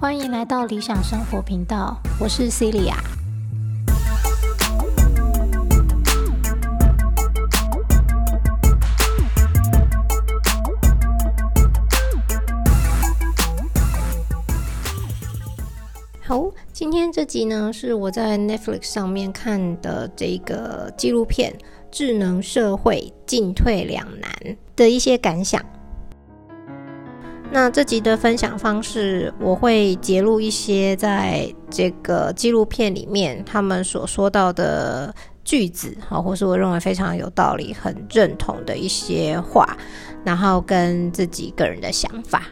欢迎来到理想生活频道，我是 Celia。这集呢是我在 Netflix 上面看的这个纪录片《智能社会进退两难》的一些感想。那这集的分享方式，我会揭露一些在这个纪录片里面他们所说到的句子，好，或是我认为非常有道理、很认同的一些话，然后跟自己个人的想法。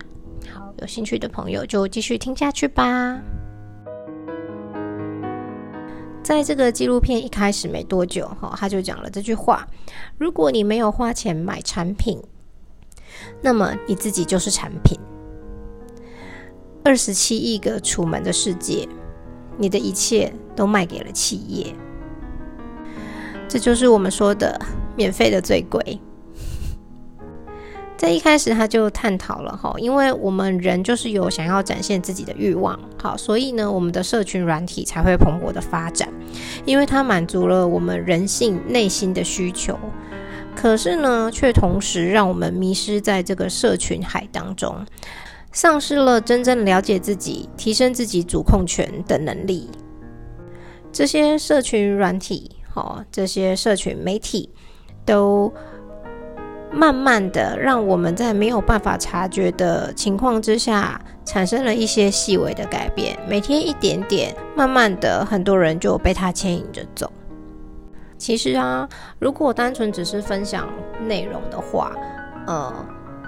好，有兴趣的朋友就继续听下去吧。在这个纪录片一开始没多久，哈，他就讲了这句话：如果你没有花钱买产品。那么你自己就是产品。二十七亿个楚门的世界，你的一切都卖给了企业，这就是我们说的免费的最贵。在一开始他就探讨了哈，因为我们人就是有想要展现自己的欲望，好，所以呢，我们的社群软体才会蓬勃的发展，因为它满足了我们人性内心的需求。可是呢，却同时让我们迷失在这个社群海当中，丧失了真正了解自己、提升自己主控权的能力。这些社群软体，哈，这些社群媒体，都慢慢的让我们在没有办法察觉的情况之下，产生了一些细微的改变。每天一点点，慢慢的，很多人就被它牵引着走。其实啊，如果单纯只是分享内容的话，呃，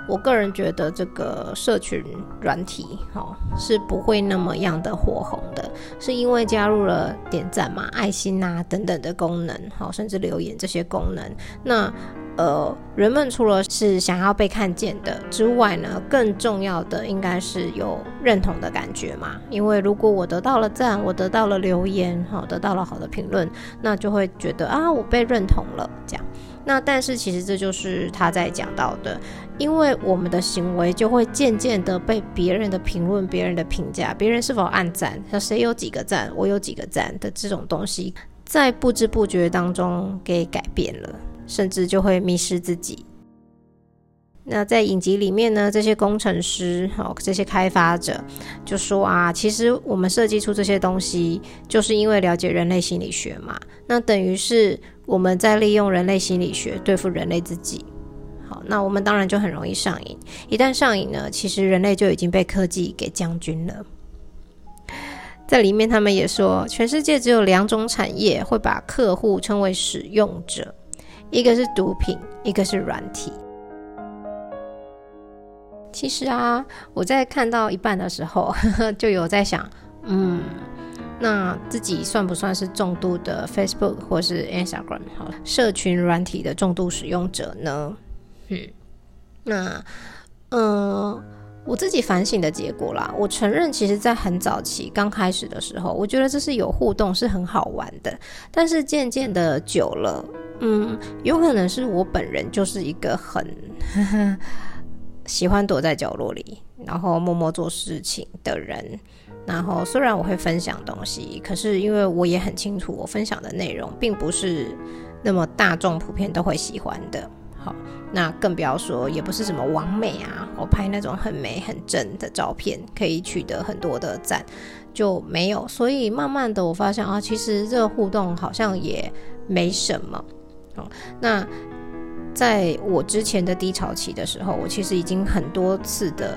我个人觉得这个社群软体哈是不会那么样的火红的，是因为加入了点赞嘛、爱心啊等等的功能，好，甚至留言这些功能，那。呃，人们除了是想要被看见的之外呢，更重要的应该是有认同的感觉嘛。因为如果我得到了赞，我得到了留言，好，得到了好的评论，那就会觉得啊，我被认同了。这样，那但是其实这就是他在讲到的，因为我们的行为就会渐渐的被别人的评论、别人的评价、别人是否按赞，像谁有几个赞，我有几个赞的这种东西，在不知不觉当中给改变了。甚至就会迷失自己。那在影集里面呢，这些工程师、好这些开发者就说啊，其实我们设计出这些东西，就是因为了解人类心理学嘛。那等于是我们在利用人类心理学对付人类自己。好，那我们当然就很容易上瘾。一旦上瘾呢，其实人类就已经被科技给将军了。在里面，他们也说，全世界只有两种产业会把客户称为使用者。一个是毒品，一个是软体。其实啊，我在看到一半的时候，就有在想，嗯，那自己算不算是重度的 Facebook 或是 Instagram 好社群软体的重度使用者呢？嗯，那，嗯。我自己反省的结果啦，我承认，其实，在很早期刚开始的时候，我觉得这是有互动，是很好玩的。但是渐渐的久了，嗯，有可能是我本人就是一个很 喜欢躲在角落里，然后默默做事情的人。然后虽然我会分享东西，可是因为我也很清楚，我分享的内容并不是那么大众普遍都会喜欢的。好，那更不要说，也不是什么完美啊，我拍那种很美很正的照片，可以取得很多的赞，就没有。所以慢慢的，我发现啊，其实这个互动好像也没什么。哦，那在我之前的低潮期的时候，我其实已经很多次的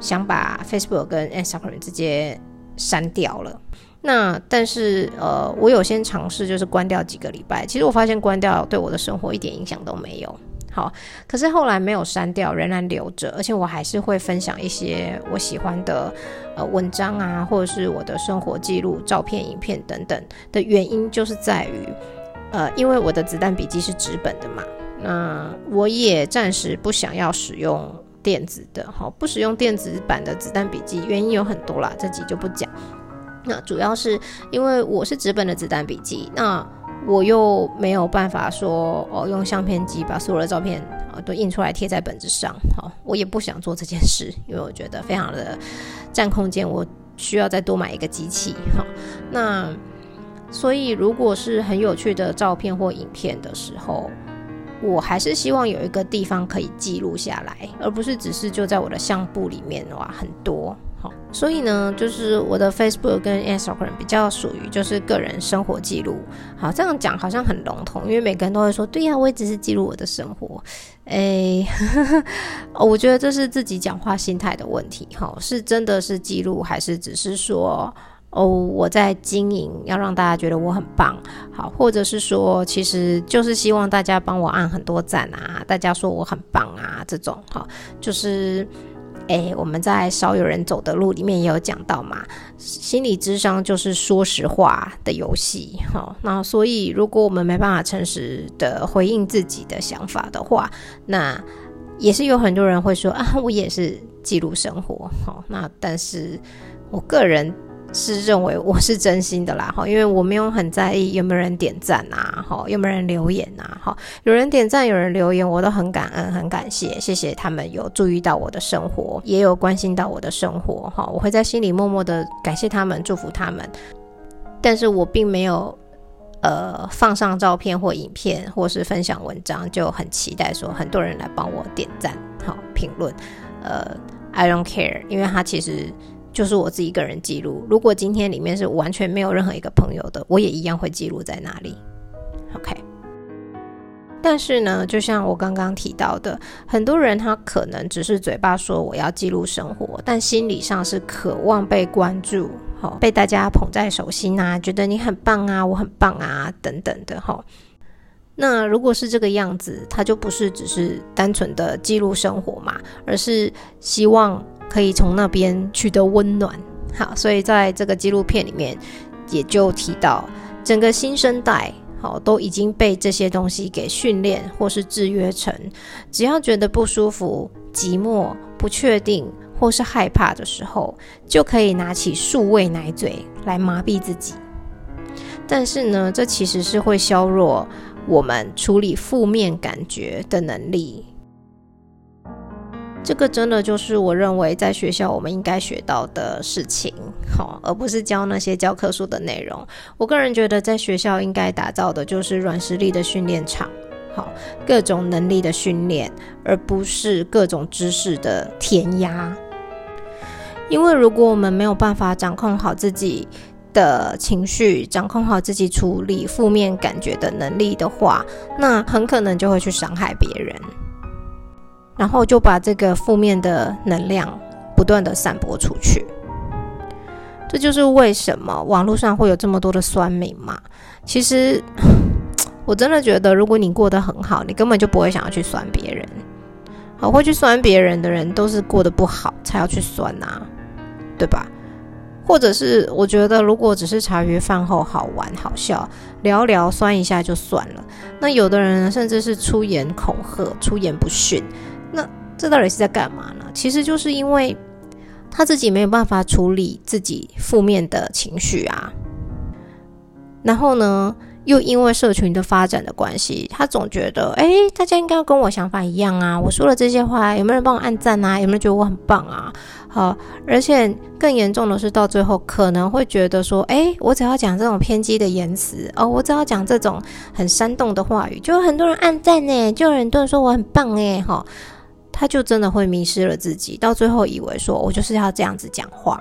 想把 Facebook 跟 Instagram 直接删掉了。那但是呃，我有先尝试，就是关掉几个礼拜。其实我发现关掉对我的生活一点影响都没有。好，可是后来没有删掉，仍然留着，而且我还是会分享一些我喜欢的呃文章啊，或者是我的生活记录、照片、影片等等的原因，就是在于呃，因为我的子弹笔记是纸本的嘛，那我也暂时不想要使用电子的，好，不使用电子版的子弹笔记，原因有很多啦，这集就不讲。那主要是因为我是纸本的子弹笔记，那我又没有办法说哦，用相片机把所有的照片啊都印出来贴在本子上。好，我也不想做这件事，因为我觉得非常的占空间，我需要再多买一个机器。好，那所以如果是很有趣的照片或影片的时候。我还是希望有一个地方可以记录下来，而不是只是就在我的相簿里面哇很多好，所以呢，就是我的 Facebook 跟 Instagram 比较属于就是个人生活记录。好，这样讲好像很笼统，因为每个人都会说，对呀，我也只是记录我的生活。哎，我觉得这是自己讲话心态的问题。哈，是真的是记录，还是只是说？哦，我在经营，要让大家觉得我很棒，好，或者是说，其实就是希望大家帮我按很多赞啊，大家说我很棒啊，这种，好，就是，哎，我们在少有人走的路里面也有讲到嘛，心理智商就是说实话的游戏，好，那所以如果我们没办法诚实的回应自己的想法的话，那也是有很多人会说啊，我也是记录生活，好，那但是我个人。是认为我是真心的啦，哈，因为我没有很在意有没有人点赞啊，哈，有没有人留言啊，哈，有人点赞，有人留言，我都很感恩，很感谢，谢谢他们有注意到我的生活，也有关心到我的生活，哈，我会在心里默默的感谢他们，祝福他们，但是我并没有呃放上照片或影片，或是分享文章，就很期待说很多人来帮我点赞，好评论，呃，I don't care，因为他其实。就是我自己一个人记录。如果今天里面是完全没有任何一个朋友的，我也一样会记录在那里。OK。但是呢，就像我刚刚提到的，很多人他可能只是嘴巴说我要记录生活，但心理上是渴望被关注，哈，被大家捧在手心啊，觉得你很棒啊，我很棒啊，等等的，哈。那如果是这个样子，他就不是只是单纯的记录生活嘛，而是希望。可以从那边取得温暖，好，所以在这个纪录片里面也就提到，整个新生代好都已经被这些东西给训练或是制约成，只要觉得不舒服、寂寞、不确定或是害怕的时候，就可以拿起数位奶嘴来麻痹自己。但是呢，这其实是会削弱我们处理负面感觉的能力。这个真的就是我认为在学校我们应该学到的事情，好，而不是教那些教科书的内容。我个人觉得，在学校应该打造的就是软实力的训练场，好，各种能力的训练，而不是各种知识的填鸭。因为如果我们没有办法掌控好自己的情绪，掌控好自己处理负面感觉的能力的话，那很可能就会去伤害别人。然后就把这个负面的能量不断的散播出去，这就是为什么网络上会有这么多的酸民嘛。其实 我真的觉得，如果你过得很好，你根本就不会想要去酸别人。好，会去酸别人的人，都是过得不好才要去酸呐，对吧？或者是我觉得，如果只是茶余饭后好玩好笑聊聊，酸一下就算了。那有的人甚至是出言恐吓，出言不逊。那这到底是在干嘛呢？其实就是因为他自己没有办法处理自己负面的情绪啊，然后呢，又因为社群的发展的关系，他总觉得，哎，大家应该跟我想法一样啊！我说了这些话，有没有人帮我按赞啊？有没有觉得我很棒啊？好，而且更严重的是，到最后可能会觉得说，哎，我只要讲这种偏激的言辞哦，我只要讲这种很煽动的话语，就有很多人按赞呢，就有很多人说我很棒哎，哈。他就真的会迷失了自己，到最后以为说我就是要这样子讲话。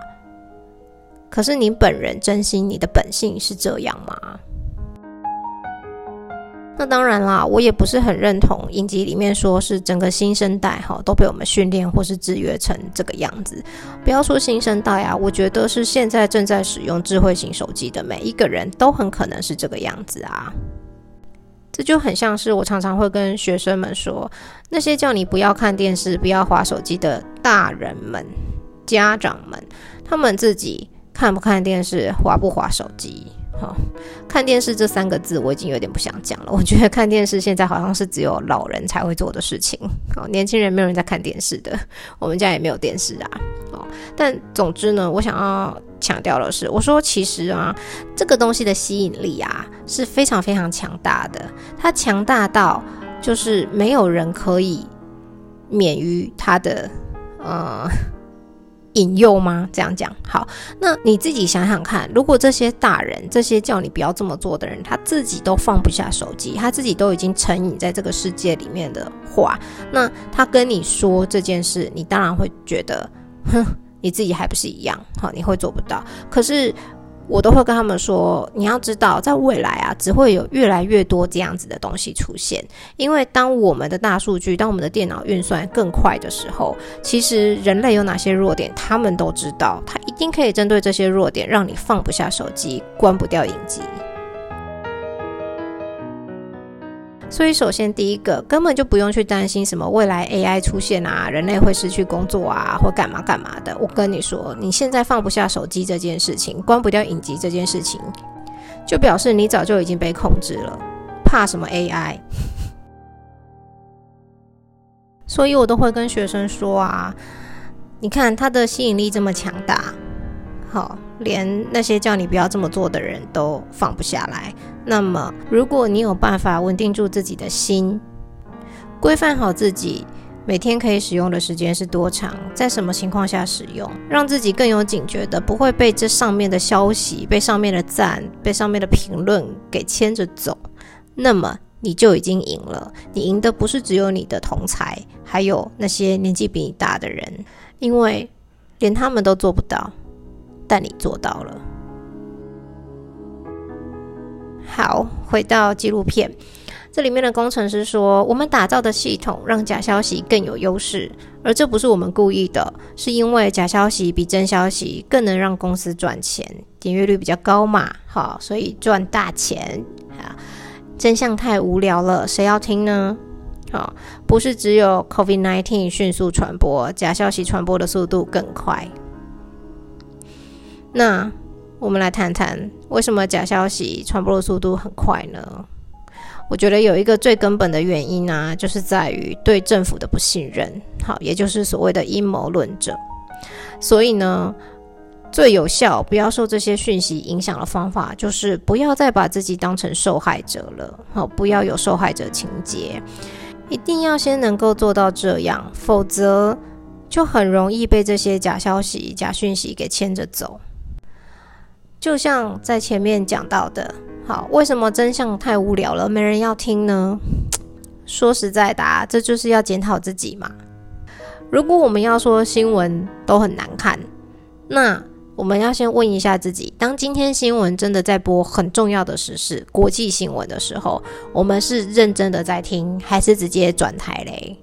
可是你本人真心，你的本性是这样吗？那当然啦，我也不是很认同影集里面说是整个新生代哈都被我们训练或是制约成这个样子。不要说新生代啊，我觉得是现在正在使用智慧型手机的每一个人都很可能是这个样子啊。这就很像是我常常会跟学生们说，那些叫你不要看电视、不要划手机的大人们、家长们，他们自己看不看电视、划不划手机？哦，看电视这三个字我已经有点不想讲了。我觉得看电视现在好像是只有老人才会做的事情，哦，年轻人没有人在看电视的，我们家也没有电视啊。哦，但总之呢，我想要。强调的是，我说其实啊，这个东西的吸引力啊是非常非常强大的，它强大到就是没有人可以免于它的呃。引诱吗？这样讲好，那你自己想想看，如果这些大人，这些叫你不要这么做的人，他自己都放不下手机，他自己都已经成瘾在这个世界里面的话，那他跟你说这件事，你当然会觉得，哼，你自己还不是一样，好，你会做不到。可是。我都会跟他们说，你要知道，在未来啊，只会有越来越多这样子的东西出现。因为当我们的大数据，当我们的电脑运算更快的时候，其实人类有哪些弱点，他们都知道，他一定可以针对这些弱点，让你放不下手机，关不掉影机。所以，首先第一个根本就不用去担心什么未来 AI 出现啊，人类会失去工作啊，或干嘛干嘛的。我跟你说，你现在放不下手机这件事情，关不掉影集这件事情，就表示你早就已经被控制了。怕什么 AI？所以我都会跟学生说啊，你看它的吸引力这么强大。好，连那些叫你不要这么做的人都放不下来。那么，如果你有办法稳定住自己的心，规范好自己每天可以使用的时间是多长，在什么情况下使用，让自己更有警觉的，不会被这上面的消息、被上面的赞、被上面的评论给牵着走，那么你就已经赢了。你赢的不是只有你的同才，还有那些年纪比你大的人，因为连他们都做不到。但你做到了。好，回到纪录片，这里面的工程师说，我们打造的系统让假消息更有优势，而这不是我们故意的，是因为假消息比真消息更能让公司赚钱，点阅率比较高嘛，好，所以赚大钱啊。真相太无聊了，谁要听呢？好，不是只有 COVID-19 迅速传播，假消息传播的速度更快。那我们来谈谈为什么假消息传播的速度很快呢？我觉得有一个最根本的原因啊，就是在于对政府的不信任，好，也就是所谓的阴谋论者。所以呢，最有效不要受这些讯息影响的方法，就是不要再把自己当成受害者了，好，不要有受害者情节，一定要先能够做到这样，否则就很容易被这些假消息、假讯息给牵着走。就像在前面讲到的，好，为什么真相太无聊了，没人要听呢？说实在的，这就是要检讨自己嘛。如果我们要说新闻都很难看，那我们要先问一下自己：当今天新闻真的在播很重要的时事、国际新闻的时候，我们是认真的在听，还是直接转台嘞？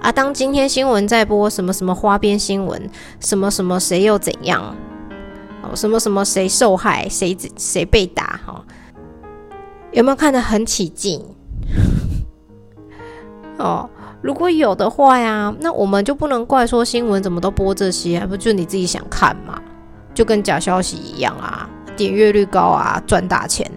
啊，当今天新闻在播什么什么花边新闻，什么什么谁又怎样？什么什么谁受害，谁谁被打？哈，有没有看得很起劲？哦，如果有的话呀，那我们就不能怪说新闻怎么都播这些，不就你自己想看嘛？就跟假消息一样啊，点阅率高啊，赚大钱。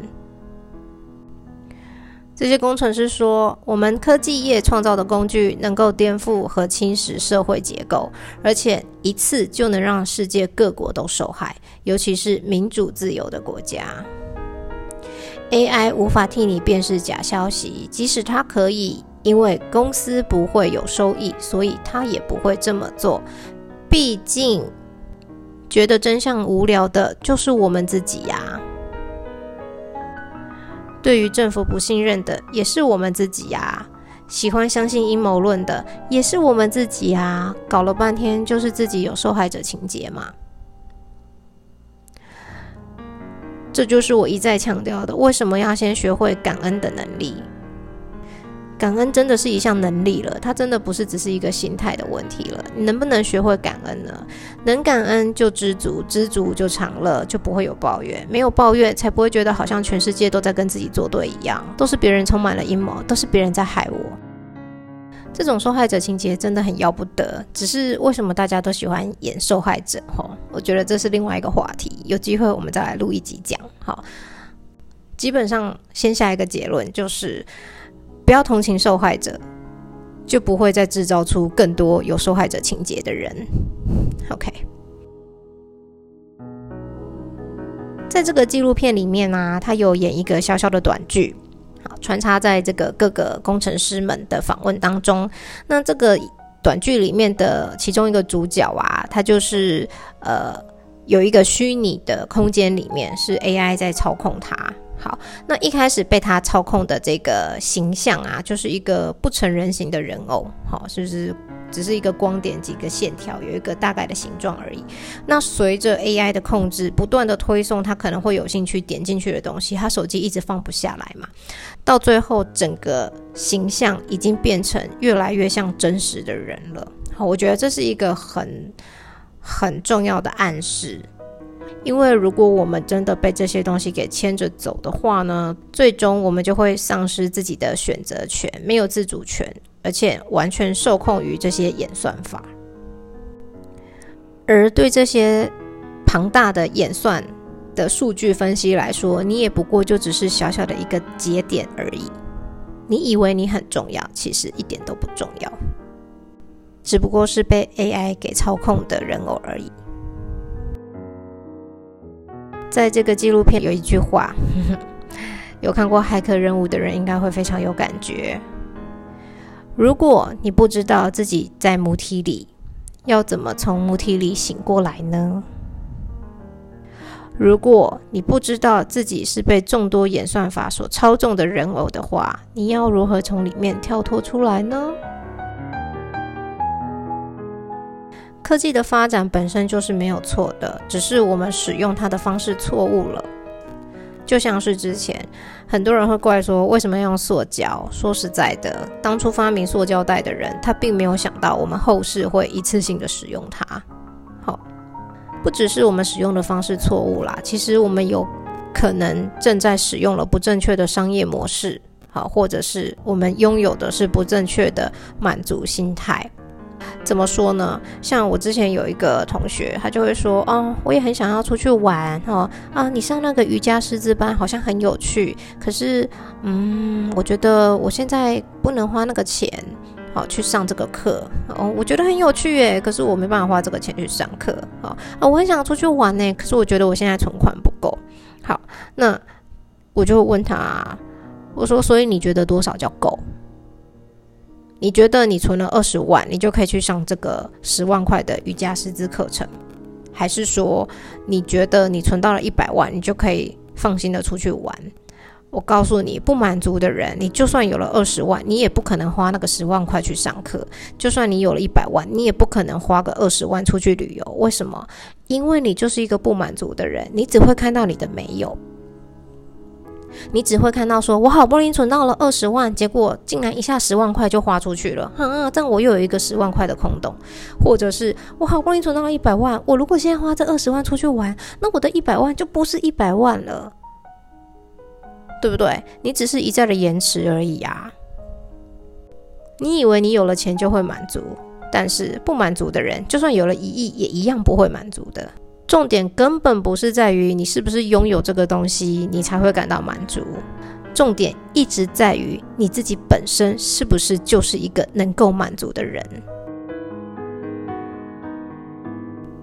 这些工程师说，我们科技业创造的工具能够颠覆和侵蚀社会结构，而且一次就能让世界各国都受害，尤其是民主自由的国家。AI 无法替你辨识假消息，即使它可以，因为公司不会有收益，所以它也不会这么做。毕竟，觉得真相无聊的就是我们自己呀。对于政府不信任的也是我们自己呀，喜欢相信阴谋论的也是我们自己呀，搞了半天就是自己有受害者情节嘛。这就是我一再强调的，为什么要先学会感恩的能力。感恩真的是一项能力了，它真的不是只是一个心态的问题了。你能不能学会感恩呢？能感恩就知足，知足就长乐，就不会有抱怨。没有抱怨，才不会觉得好像全世界都在跟自己作对一样，都是别人充满了阴谋，都是别人在害我。这种受害者情节真的很要不得。只是为什么大家都喜欢演受害者？吼，我觉得这是另外一个话题，有机会我们再来录一集讲。好，基本上先下一个结论就是。不要同情受害者，就不会再制造出更多有受害者情节的人。OK，在这个纪录片里面呢，他有演一个小小的短剧，好穿插在这个各个工程师们的访问当中。那这个短剧里面的其中一个主角啊，他就是呃有一个虚拟的空间里面是 AI 在操控他。好，那一开始被他操控的这个形象啊，就是一个不成人形的人偶，好，是不是？只是一个光点，几个线条，有一个大概的形状而已。那随着 AI 的控制，不断的推送他可能会有兴趣点进去的东西，他手机一直放不下来嘛。到最后，整个形象已经变成越来越像真实的人了。好，我觉得这是一个很很重要的暗示，因为如果我们真的被这些东西给牵着走的话呢，最终我们就会丧失自己的选择权，没有自主权。而且完全受控于这些演算法，而对这些庞大的演算的数据分析来说，你也不过就只是小小的一个节点而已。你以为你很重要，其实一点都不重要，只不过是被 AI 给操控的人偶而已。在这个纪录片有一句话，有看过《骇客任务》的人应该会非常有感觉。如果你不知道自己在母体里，要怎么从母体里醒过来呢？如果你不知道自己是被众多演算法所操纵的人偶的话，你要如何从里面跳脱出来呢？科技的发展本身就是没有错的，只是我们使用它的方式错误了。就像是之前很多人会怪说，为什么要用塑胶？说实在的，当初发明塑胶袋的人，他并没有想到我们后世会一次性的使用它。好，不只是我们使用的方式错误啦，其实我们有可能正在使用了不正确的商业模式，好，或者是我们拥有的是不正确的满足心态。怎么说呢？像我之前有一个同学，他就会说：“哦，我也很想要出去玩哦，啊，你上那个瑜伽师资班好像很有趣，可是，嗯，我觉得我现在不能花那个钱，好去上这个课哦。我觉得很有趣耶，可是我没办法花这个钱去上课啊啊！我很想出去玩呢，可是我觉得我现在存款不够。好，那我就问他，我说：所以你觉得多少叫够？”你觉得你存了二十万，你就可以去上这个十万块的瑜伽师资课程，还是说你觉得你存到了一百万，你就可以放心的出去玩？我告诉你，不满足的人，你就算有了二十万，你也不可能花那个十万块去上课；就算你有了一百万，你也不可能花个二十万出去旅游。为什么？因为你就是一个不满足的人，你只会看到你的没有。你只会看到说，我好不容易存到了二十万，结果竟然一下十万块就花出去了，啊，这样我又有一个十万块的空洞，或者是我好不容易存到了一百万，我如果现在花这二十万出去玩，那我的一百万就不是一百万了，对不对？你只是一再的延迟而已啊。你以为你有了钱就会满足，但是不满足的人，就算有了一亿，也一样不会满足的。重点根本不是在于你是不是拥有这个东西，你才会感到满足。重点一直在于你自己本身是不是就是一个能够满足的人。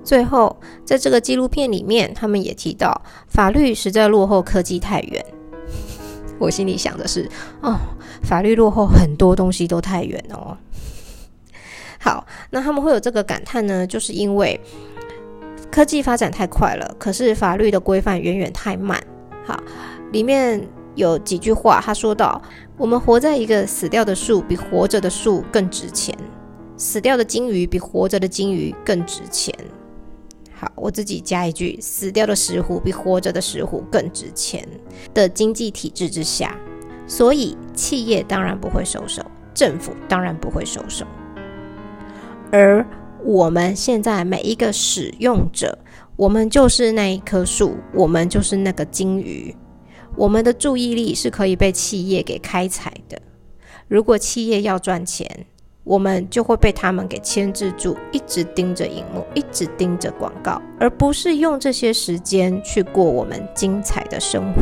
最后，在这个纪录片里面，他们也提到法律实在落后科技太远。我心里想的是，哦，法律落后很多东西都太远哦。好，那他们会有这个感叹呢，就是因为。科技发展太快了，可是法律的规范远远太慢。好，里面有几句话，他说到：“我们活在一个死掉的树比活着的树更值钱，死掉的鲸鱼比活着的鲸鱼更值钱。”好，我自己加一句：“死掉的石虎比活着的石虎更值钱。”的经济体制之下，所以企业当然不会收手，政府当然不会收手，而。我们现在每一个使用者，我们就是那一棵树，我们就是那个金鱼。我们的注意力是可以被企业给开采的。如果企业要赚钱，我们就会被他们给牵制住，一直盯着荧幕，一直盯着广告，而不是用这些时间去过我们精彩的生活。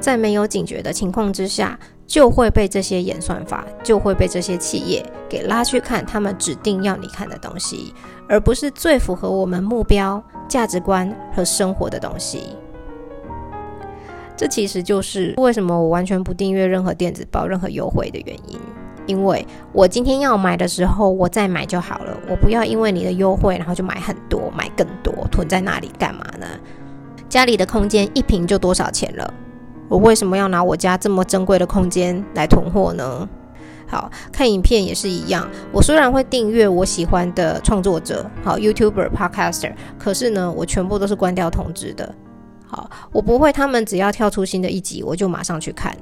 在没有警觉的情况之下。就会被这些演算法，就会被这些企业给拉去看他们指定要你看的东西，而不是最符合我们目标、价值观和生活的东西。这其实就是为什么我完全不订阅任何电子报、任何优惠的原因。因为我今天要买的时候，我再买就好了。我不要因为你的优惠，然后就买很多、买更多，囤在那里干嘛呢？家里的空间一平就多少钱了？我为什么要拿我家这么珍贵的空间来囤货呢？好看影片也是一样。我虽然会订阅我喜欢的创作者，好 YouTuber、Podcaster，可是呢，我全部都是关掉通知的。好，我不会，他们只要跳出新的一集，我就马上去看，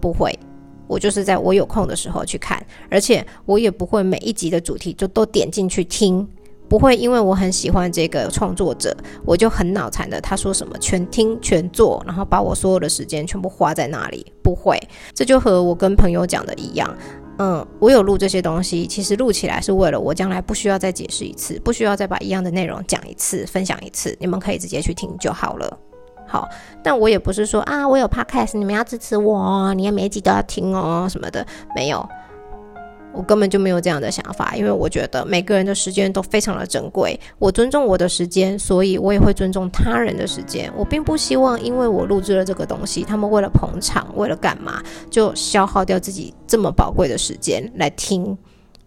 不会。我就是在我有空的时候去看，而且我也不会每一集的主题就都点进去听，不会因为我很喜欢这个创作者，我就很脑残的他说什么全听全做，然后把我所有的时间全部花在那里，不会。这就和我跟朋友讲的一样，嗯，我有录这些东西，其实录起来是为了我将来不需要再解释一次，不需要再把一样的内容讲一次，分享一次，你们可以直接去听就好了。好，但我也不是说啊，我有 podcast，你们要支持我，你也每一集都要听哦什么的，没有，我根本就没有这样的想法，因为我觉得每个人的时间都非常的珍贵，我尊重我的时间，所以我也会尊重他人的时间。我并不希望因为我录制了这个东西，他们为了捧场，为了干嘛，就消耗掉自己这么宝贵的时间来听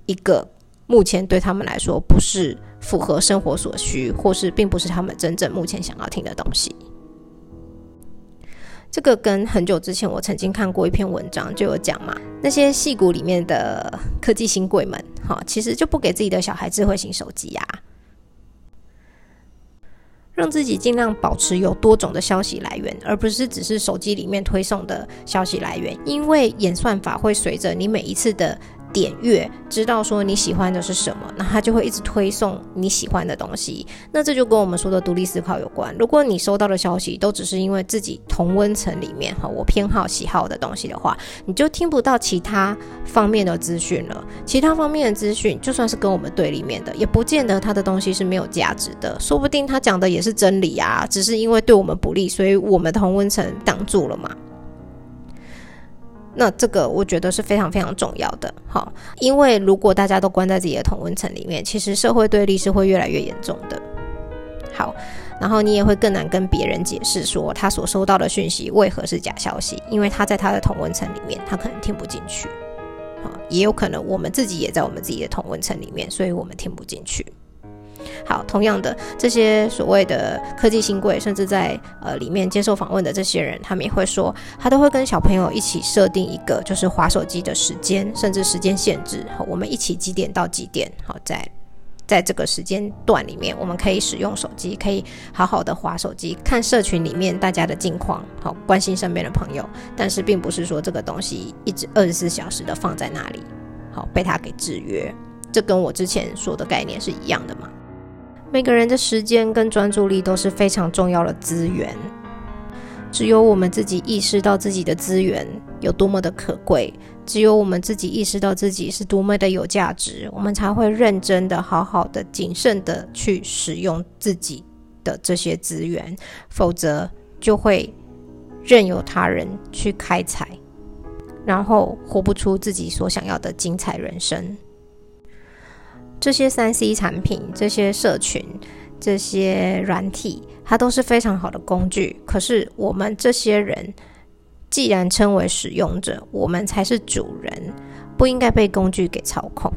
一个目前对他们来说不是符合生活所需，或是并不是他们真正目前想要听的东西。这个跟很久之前我曾经看过一篇文章就有讲嘛，那些戏骨里面的科技新贵们，哈，其实就不给自己的小孩智慧型手机呀，让自己尽量保持有多种的消息来源，而不是只是手机里面推送的消息来源，因为演算法会随着你每一次的。点阅知道说你喜欢的是什么，那他就会一直推送你喜欢的东西。那这就跟我们说的独立思考有关。如果你收到的消息都只是因为自己同温层里面哈我偏好喜好的东西的话，你就听不到其他方面的资讯了。其他方面的资讯就算是跟我们对立面的，也不见得他的东西是没有价值的。说不定他讲的也是真理啊，只是因为对我们不利，所以我们同温层挡住了嘛。那这个我觉得是非常非常重要的，哈，因为如果大家都关在自己的同温层里面，其实社会对立是会越来越严重的。好，然后你也会更难跟别人解释说他所收到的讯息为何是假消息，因为他在他的同温层里面，他可能听不进去。好，也有可能我们自己也在我们自己的同温层里面，所以我们听不进去。好，同样的，这些所谓的科技新贵，甚至在呃里面接受访问的这些人，他们也会说，他都会跟小朋友一起设定一个就是划手机的时间，甚至时间限制。好，我们一起几点到几点？好，在在这个时间段里面，我们可以使用手机，可以好好的划手机，看社群里面大家的近况，好，关心身边的朋友。但是，并不是说这个东西一直二十四小时的放在那里，好，被他给制约。这跟我之前说的概念是一样的嘛？每个人的时间跟专注力都是非常重要的资源，只有我们自己意识到自己的资源有多么的可贵，只有我们自己意识到自己是多么的有价值，我们才会认真的、好好的、谨慎的去使用自己的这些资源，否则就会任由他人去开采，然后活不出自己所想要的精彩人生。这些三 C 产品、这些社群、这些软体，它都是非常好的工具。可是我们这些人，既然称为使用者，我们才是主人，不应该被工具给操控。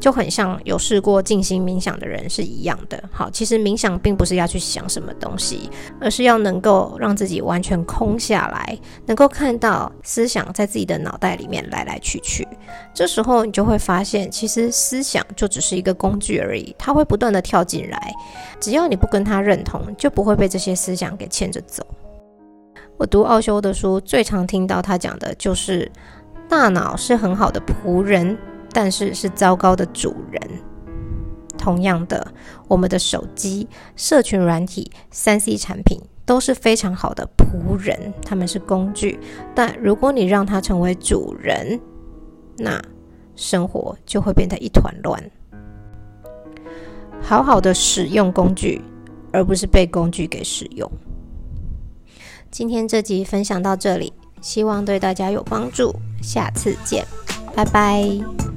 就很像有试过静心冥想的人是一样的。好，其实冥想并不是要去想什么东西，而是要能够让自己完全空下来，能够看到思想在自己的脑袋里面来来去去。这时候你就会发现，其实思想就只是一个工具而已，它会不断的跳进来，只要你不跟他认同，就不会被这些思想给牵着走。我读奥修的书，最常听到他讲的就是大脑是很好的仆人。但是是糟糕的主人。同样的，我们的手机、社群软体、三 C 产品都是非常好的仆人，他们是工具。但如果你让它成为主人，那生活就会变得一团乱。好好的使用工具，而不是被工具给使用。今天这集分享到这里。希望对大家有帮助。下次见，拜拜。